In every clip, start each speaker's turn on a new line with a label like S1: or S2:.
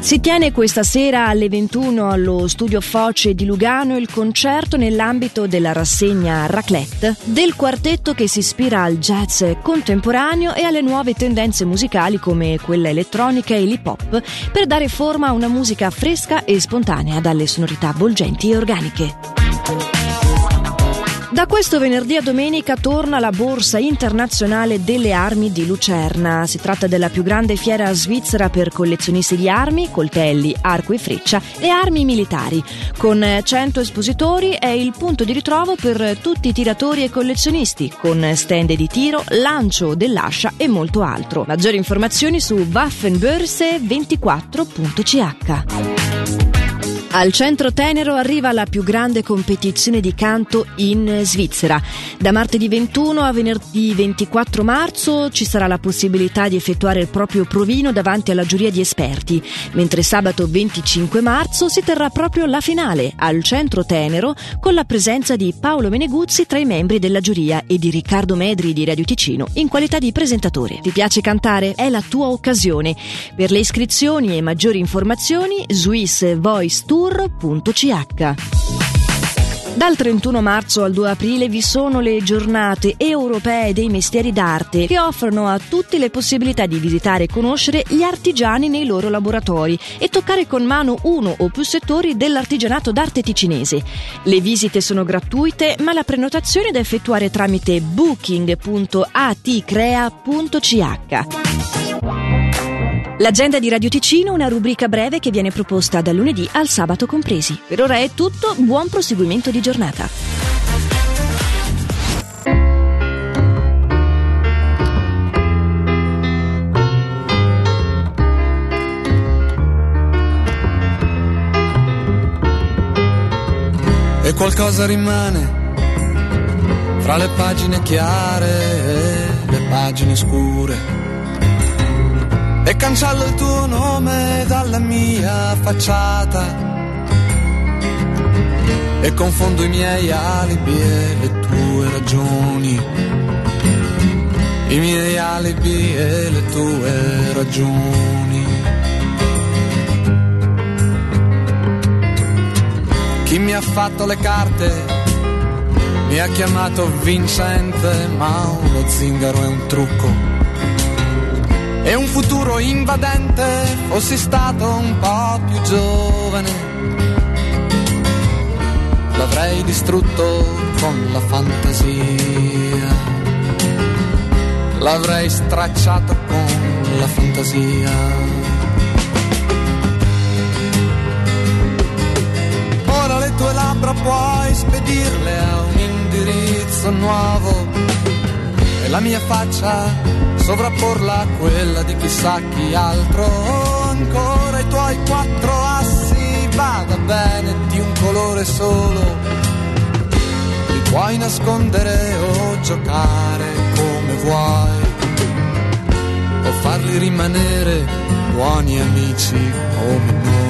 S1: Si tiene questa sera alle 21 allo studio Foce di Lugano il concerto nell'ambito della rassegna Raclette del quartetto che si ispira al jazz contemporaneo e alle nuove tendenze musicali come quella elettronica e l'hip hop per dare forma a una musica fresca e spontanea dalle sonorità avvolgenti e organiche. Da questo venerdì a domenica torna la Borsa internazionale delle armi di Lucerna. Si tratta della più grande fiera svizzera per collezionisti di armi, coltelli, arco e freccia e armi militari. Con 100 espositori è il punto di ritrovo per tutti i tiratori e collezionisti, con stand di tiro, lancio dell'ascia e molto altro. Maggiori informazioni su waffenbörse24.ch. Al centro Tenero arriva la più grande competizione di canto in Svizzera. Da martedì 21 a venerdì 24 marzo ci sarà la possibilità di effettuare il proprio provino davanti alla giuria di esperti, mentre sabato 25 marzo si terrà proprio la finale al centro Tenero con la presenza di Paolo Meneguzzi tra i membri della giuria e di Riccardo Medri di Radio Ticino in qualità di presentatore. Ti piace cantare? È la tua occasione. Per le iscrizioni e maggiori informazioni Swiss Voice Tour tour.ch. Dal 31 marzo al 2 aprile vi sono le giornate europee dei mestieri d'arte che offrono a tutti le possibilità di visitare e conoscere gli artigiani nei loro laboratori e toccare con mano uno o più settori dell'artigianato d'arte ticinese. Le visite sono gratuite ma la prenotazione è da effettuare tramite booking.atcrea.ch. L'agenda di Radio Ticino, una rubrica breve che viene proposta dal lunedì al sabato compresi. Per ora è tutto, buon proseguimento di giornata.
S2: E qualcosa rimane fra le pagine chiare e le pagine scure e cancello il tuo nome dalla mia facciata. E confondo i miei alibi e le tue ragioni. I miei alibi e le tue ragioni. Chi mi ha fatto le carte mi ha chiamato vincente ma uno zingaro è un trucco e un futuro invadente fossi stato un po' più giovane? L'avrei distrutto con la fantasia. L'avrei stracciato con la fantasia. Ora le tue labbra puoi spedirle a un indirizzo nuovo. E la mia faccia sovrapporla a quella di chissà chi altro. Ancora i tuoi quattro assi, vada bene di un colore solo. Li puoi nascondere o giocare come vuoi, o farli rimanere buoni amici come noi.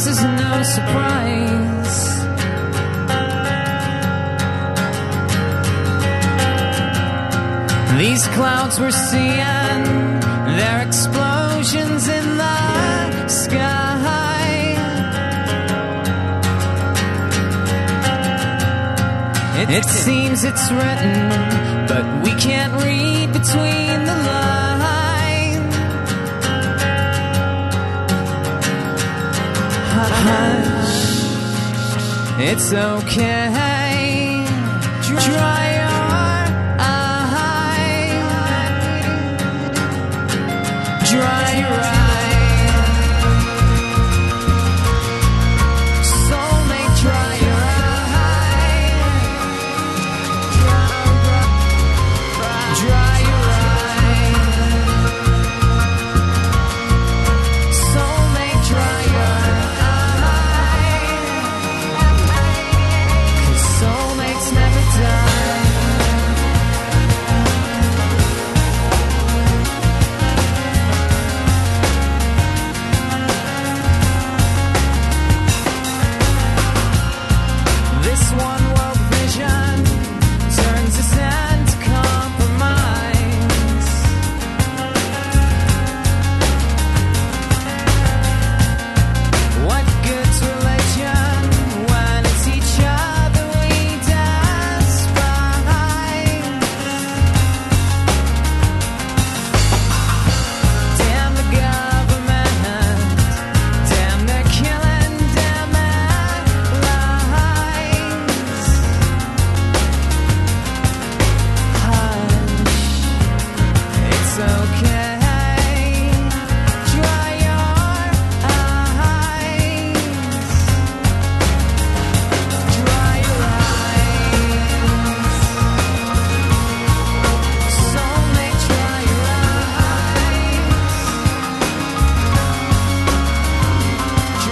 S3: Comes as no surprise. These clouds we're seeing, they're explosions in the sky. It seems it's written, but we can't read between Hush, it's okay. Try